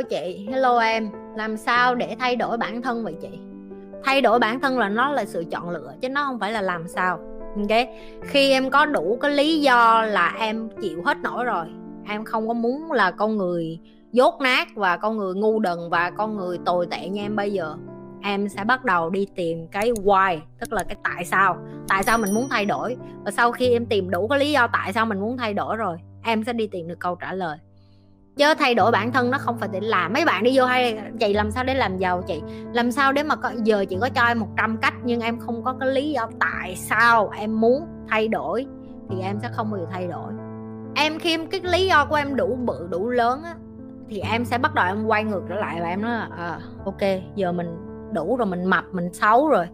hello chị. Hello em, làm sao để thay đổi bản thân vậy chị? Thay đổi bản thân là nó là sự chọn lựa chứ nó không phải là làm sao. Ok, khi em có đủ cái lý do là em chịu hết nổi rồi, em không có muốn là con người dốt nát và con người ngu đần và con người tồi tệ như em bây giờ, em sẽ bắt đầu đi tìm cái why, tức là cái tại sao. Tại sao mình muốn thay đổi? Và sau khi em tìm đủ cái lý do tại sao mình muốn thay đổi rồi, em sẽ đi tìm được câu trả lời chứ thay đổi bản thân nó không phải để làm. Mấy bạn đi vô hay chị làm sao để làm giàu chị? Làm sao để mà có, giờ chị có cho em 100 cách nhưng em không có cái lý do tại sao em muốn thay đổi thì em sẽ không bao giờ thay đổi. Em khi em cái lý do của em đủ bự đủ lớn á thì em sẽ bắt đầu em quay ngược trở lại và em nói là à, ok giờ mình đủ rồi mình mập mình xấu rồi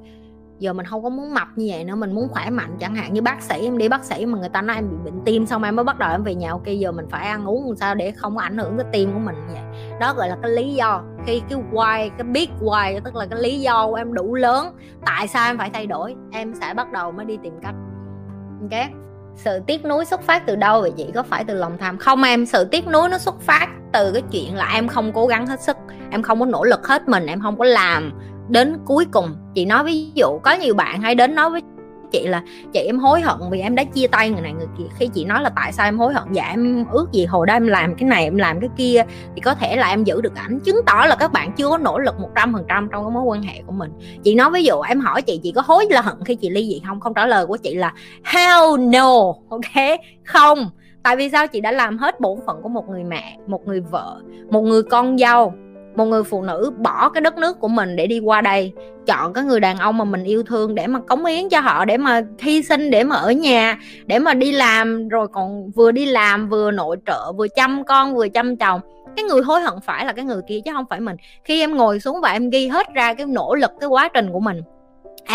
giờ mình không có muốn mập như vậy nữa, mình muốn khỏe mạnh chẳng hạn, như bác sĩ, em đi bác sĩ mà người ta nói em bị bệnh tim xong em mới bắt đầu em về nhà. Ok, giờ mình phải ăn uống làm sao để không có ảnh hưởng tới tim của mình như vậy. Đó gọi là cái lý do. Khi cái why, cái big why, tức là cái lý do của em đủ lớn, tại sao em phải thay đổi, em sẽ bắt đầu mới đi tìm cách. Ok? Sự tiếc nuối xuất phát từ đâu vậy chị? Có phải từ lòng tham? Không em, sự tiếc nuối nó xuất phát từ cái chuyện là em không cố gắng hết sức, em không có nỗ lực hết mình, em không có làm đến cuối cùng, chị nói ví dụ có nhiều bạn hay đến nói với chị là, chị, em hối hận vì em đã chia tay người này người kia. Khi chị nói là tại sao em hối hận? Dạ em ước gì hồi đó em làm cái này, em làm cái kia, thì có thể là em giữ được ảnh. Chứng tỏ là các bạn chưa có nỗ lực một trăm phần trăm trong cái mối quan hệ của mình. Chị nói ví dụ, em hỏi chị chị có hối là hận khi chị ly dị không? Không trả lời của chị là, hell no. Ok? Không. Tại vì sao? Chị đã làm hết bổn phận của một người mẹ, một người vợ, một người con dâu một người phụ nữ bỏ cái đất nước của mình để đi qua đây, chọn cái người đàn ông mà mình yêu thương để mà cống hiến cho họ, để mà hy sinh, để mà ở nhà, để mà đi làm, rồi còn vừa đi làm, vừa nội trợ, vừa chăm con, vừa chăm chồng. Cái người hối hận phải là cái người kia chứ không phải mình. Khi em ngồi xuống và em ghi hết ra cái nỗ lực, cái quá trình của mình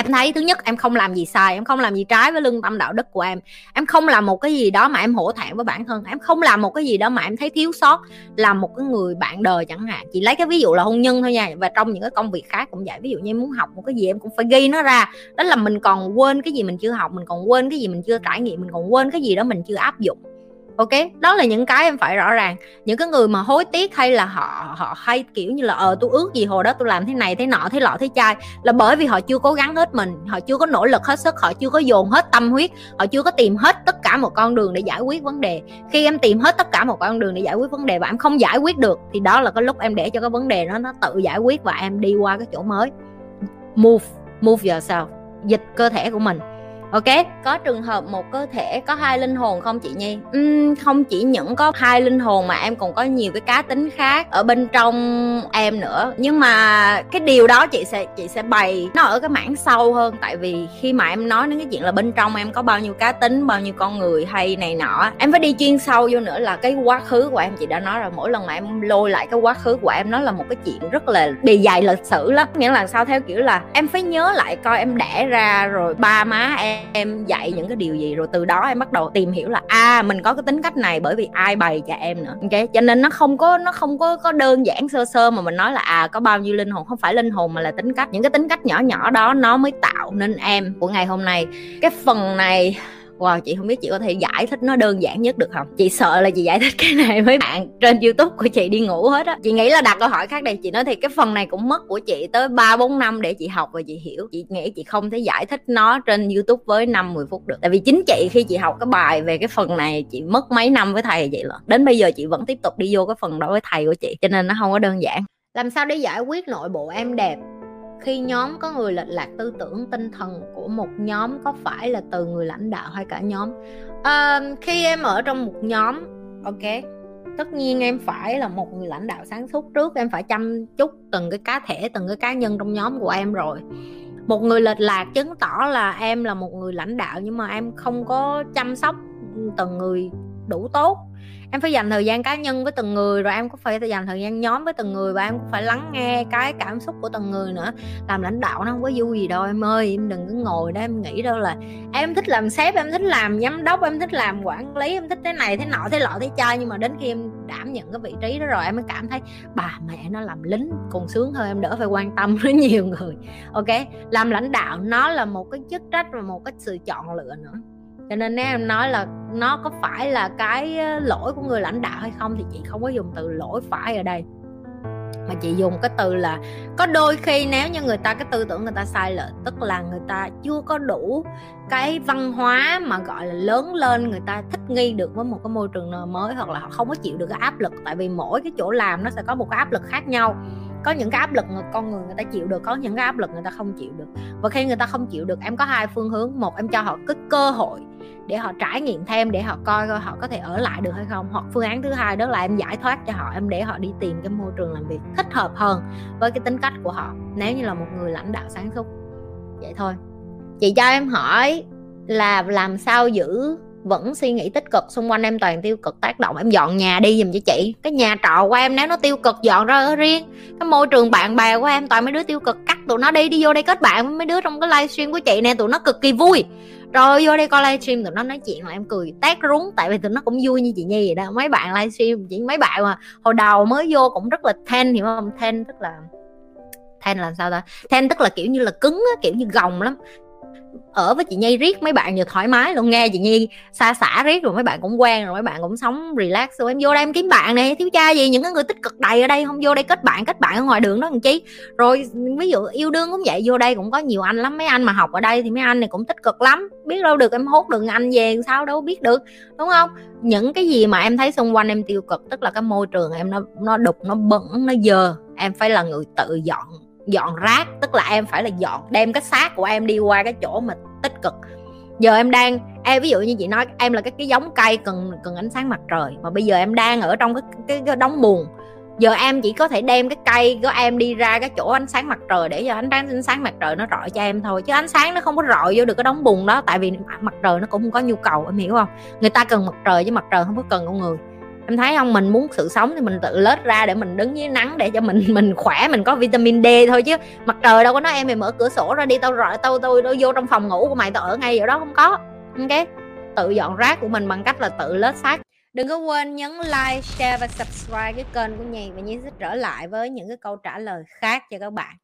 em thấy thứ nhất em không làm gì sai, em không làm gì trái với lương tâm đạo đức của em. Em không làm một cái gì đó mà em hổ thẹn với bản thân. Em không làm một cái gì đó mà em thấy thiếu sót, làm một cái người bạn đời chẳng hạn. Chị lấy cái ví dụ là hôn nhân thôi nha, và trong những cái công việc khác cũng vậy. Ví dụ như em muốn học một cái gì em cũng phải ghi nó ra. Đó là mình còn quên cái gì mình chưa học, mình còn quên cái gì mình chưa trải nghiệm, mình còn quên cái gì đó mình chưa áp dụng ok? Đó là những cái em phải rõ ràng. Những cái người mà hối tiếc hay là họ họ hay kiểu như là ờ tôi ước gì hồi đó tôi làm thế này, thế nọ, thế lọ, thế chai. Là bởi vì họ chưa cố gắng hết mình, họ chưa có nỗ lực hết sức, họ chưa có dồn hết tâm huyết, họ chưa có tìm hết tất cả một con đường để giải quyết vấn đề. Khi em tìm hết tất cả một con đường để giải quyết vấn đề và em không giải quyết được, thì đó là cái lúc em để cho cái vấn đề nó nó tự giải quyết và em đi qua cái chỗ mới. Move move yourself. Dịch cơ thể của mình ok. Có trường hợp một cơ thể có hai linh hồn không chị nhi? Uhm, không chỉ những có hai linh hồn mà em còn có nhiều cái cá tính khác ở bên trong em nữa. Nhưng mà cái điều đó chị sẽ chị sẽ bày nó ở cái mảng sâu hơn. Tại vì khi mà em nói đến cái chuyện là bên trong em có bao nhiêu cá tính bao nhiêu con người hay này nọ em phải đi chuyên sâu vô nữa là cái quá khứ của em. Chị đã nói rồi mỗi lần mà em lôi lại cái quá khứ của em nó là một cái chuyện rất là bề dày lịch sử lắm. Nghĩa là sao theo kiểu là em phải nhớ lại coi em đẻ ra rồi ba má em em dạy những cái điều gì rồi từ đó em bắt đầu tìm hiểu là a à, mình có cái tính cách này bởi vì ai bày cho em nữa. Ok cho nên nó không có nó không có có đơn giản sơ sơ mà mình nói là à có bao nhiêu linh hồn. Không phải linh hồn mà là tính cách. Những cái tính cách nhỏ nhỏ đó nó mới tạo nên em. Của ngày hôm nay cái phần này Wow, chị không biết chị có thể giải thích nó đơn giản nhất được không? Chị sợ là chị giải thích cái này với bạn trên YouTube của chị đi ngủ hết á. Chị nghĩ là đặt câu hỏi khác đây. Chị nói thì cái phần này cũng mất của chị tới 3 4 năm để chị học và chị hiểu. Chị nghĩ chị không thể giải thích nó trên YouTube với 5 10 phút được. Tại vì chính chị khi chị học cái bài về cái phần này chị mất mấy năm với thầy vậy là. Đến bây giờ chị vẫn tiếp tục đi vô cái phần đó với thầy của chị. Cho nên nó không có đơn giản. Làm sao để giải quyết nội bộ em đẹp khi nhóm có người lệch lạc tư tưởng tinh thần của một nhóm có phải là từ người lãnh đạo hay cả nhóm? À, khi em ở trong một nhóm ok tất nhiên em phải là một người lãnh đạo sáng suốt trước em phải chăm chút từng cái cá thể từng cái cá nhân trong nhóm của em rồi. Một người lệch lạc chứng tỏ là em là một người lãnh đạo nhưng mà em không có chăm sóc ừ, từng người đủ tốt em phải dành thời gian cá nhân với từng người rồi em cũng phải dành thời gian nhóm với từng người và em cũng phải lắng nghe cái cảm xúc của từng người nữa. Làm lãnh đạo nó không có vui gì đâu em ơi, em đừng cứ ngồi đó em nghĩ đâu là em thích làm sếp, em thích làm giám đốc, em thích làm quản lý, em thích thế này thế nọ thế lọ thế chai nhưng mà đến khi em đảm nhận cái vị trí đó rồi em mới cảm thấy bà mẹ nó làm lính còn sướng hơn em, đỡ phải quan tâm rất nhiều người. Ok, làm lãnh đạo nó là một cái chức trách và một cái sự chọn lựa nữa cho nên nếu em nói là nó có phải là cái ờ, lỗi của người lãnh đạo hay không thì chị không có dùng từ lỗi phải ở đây. Mà chị dùng cái từ là có đôi khi nếu như người ta, cái tư tưởng người ta sai lệch, tức là người ta chưa có đủ cái văn hóa mà, gọi là, lớn lên, người ta thích nghi được với một cái môi trường mới hoặc là họ không có chịu được cái áp lực. Tại vì mỗi cái chỗ làm nó sẽ có một cái áp lực khác nhau có những cái áp lực người con người người ta chịu được, có những cái áp lực người ta không chịu được. Và khi người ta không chịu được, em có hai phương hướng. Một, em cho họ cái cơ hội để họ trải nghiệm thêm, để họ coi coi họ có thể ở lại được hay không. Hoặc phương án thứ hai đó là em giải thoát cho họ, em để họ đi tìm cái môi trường làm việc thích hợp hơn với cái tính cách của họ, nếu như là một người lãnh đạo sáng suốt. Vậy thôi. Chị cho em hỏi là làm sao giữ vẫn suy nghĩ tích cực xung quanh em toàn tiêu cực tác động em dọn nhà đi giùm cho chị. Cái nhà trọ của em nếu nó tiêu cực dọn ra ở riêng. Cái môi trường bạn bè của em toàn mấy đứa tiêu cực cắt tụi nó đi đi vô đây kết bạn với mấy đứa trong cái livestream của chị nè tụi nó cực kỳ vui. Rồi vô đây coi livestream tụi nó nói chuyện là em cười tét rúng tại vì tụi nó cũng vui như chị nhi vậy đó. Mấy bạn livestream chỉ mấy bạn mà hồi đầu mới vô cũng rất là ten hiểu không? Ten tức là ten là sao ta? Ten tức là kiểu như là cứng á, kiểu như gồng lắm ở với chị Nhi riết mấy bạn giờ thoải mái luôn. Nghe chị Nhi xa xả riết rồi mấy bạn cũng quen rồi, mấy bạn cũng sống relax rồi. Em vô đây em kiếm bạn này thiếu cha gì, những cái người tích cực đầy ở đây. Không vô đây kết bạn kết bạn ở ngoài đường đó làm chi? Rồi, ví dụ yêu đương cũng vậy, vô đây cũng có nhiều anh lắm. Mấy anh mà học ở đây thì mấy anh này cũng tích cực lắm. Biết đâu được em hốt được anh về sao, đâu biết được, đúng không? Những cái gì mà em thấy xung quanh em tiêu cực, tức là cái môi trường em nó nó đục, nó bẩn, nó dơ, em phải là người tự dọn dọn rác tức là em phải là dọn đem cái xác của em đi qua cái chỗ mà tích cực. Giờ em đang em ví dụ như chị nói em là cái cái giống cây cần cần ánh sáng mặt trời mà bây giờ em đang ở trong cái cái, cái đống buồn giờ em chỉ có thể đem cái cây của em đi ra cái chỗ ánh sáng mặt trời để cho ánh sáng ánh sáng mặt trời nó rọi cho em thôi chứ ánh sáng nó không có rọi vô được cái đống bùn đó tại vì mặt trời nó cũng không có nhu cầu em hiểu không? Người ta cần mặt trời chứ mặt trời không có cần con người em thấy không? Mình muốn sự sống thì mình tự lết ra để mình đứng dưới nắng để cho mình mình khỏe, mình có vitamin D thôi chứ. Mặt trời đâu có nói em mày mở cửa sổ ra đi, tao rồi tao tôi nó vô trong phòng ngủ của mày, tao ở ngay chỗ đó không có. Ok? Tự dọn rác của mình bằng cách là tự lết xác. Đừng có quên nhấn like, share và subscribe cái kênh của nhì và nhi sẽ trở lại với những cái câu trả lời khác cho các bạn.